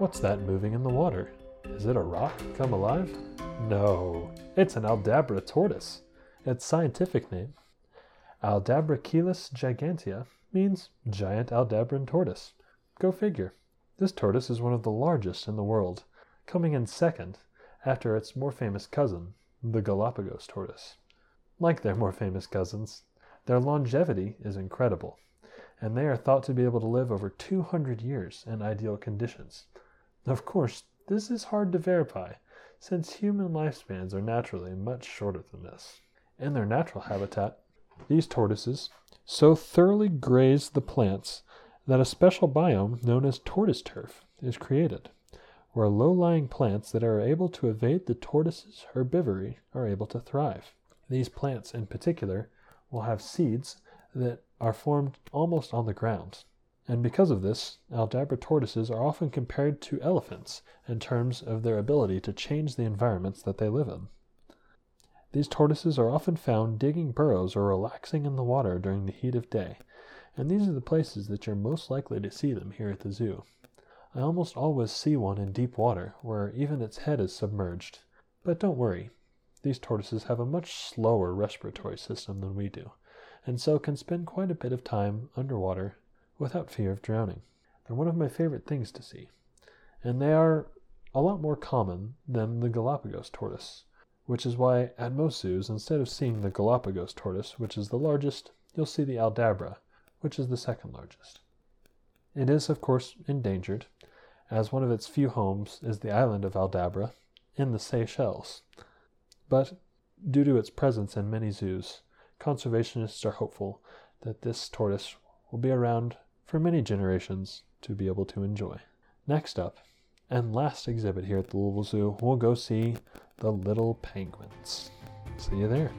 What's that moving in the water? Is it a rock come alive? No, it's an Aldabra tortoise. Its scientific name, Aldabrachelys gigantea, means giant Aldabran tortoise. Go figure. This tortoise is one of the largest in the world, coming in second after its more famous cousin, the Galapagos tortoise. Like their more famous cousins, their longevity is incredible, and they are thought to be able to live over 200 years in ideal conditions. Of course, this is hard to verify, since human lifespans are naturally much shorter than this. In their natural habitat, these tortoises so thoroughly graze the plants that a special biome known as tortoise turf is created, where low lying plants that are able to evade the tortoise's herbivory are able to thrive. These plants, in particular, will have seeds that are formed almost on the ground. And because of this, Aldabra tortoises are often compared to elephants in terms of their ability to change the environments that they live in. These tortoises are often found digging burrows or relaxing in the water during the heat of day, and these are the places that you're most likely to see them here at the zoo. I almost always see one in deep water, where even its head is submerged. But don't worry, these tortoises have a much slower respiratory system than we do, and so can spend quite a bit of time underwater without fear of drowning. They're one of my favorite things to see, and they are a lot more common than the Galapagos tortoise which is why at most zoos, instead of seeing the Galapagos tortoise, which is the largest, you'll see the Aldabra, which is the second largest. It is, of course, endangered, as one of its few homes is the island of Aldabra in the Seychelles. But due to its presence in many zoos, conservationists are hopeful that this tortoise will be around for many generations to be able to enjoy. Next up, and last exhibit here at the Louisville Zoo, we'll go see the little penguins. See you there.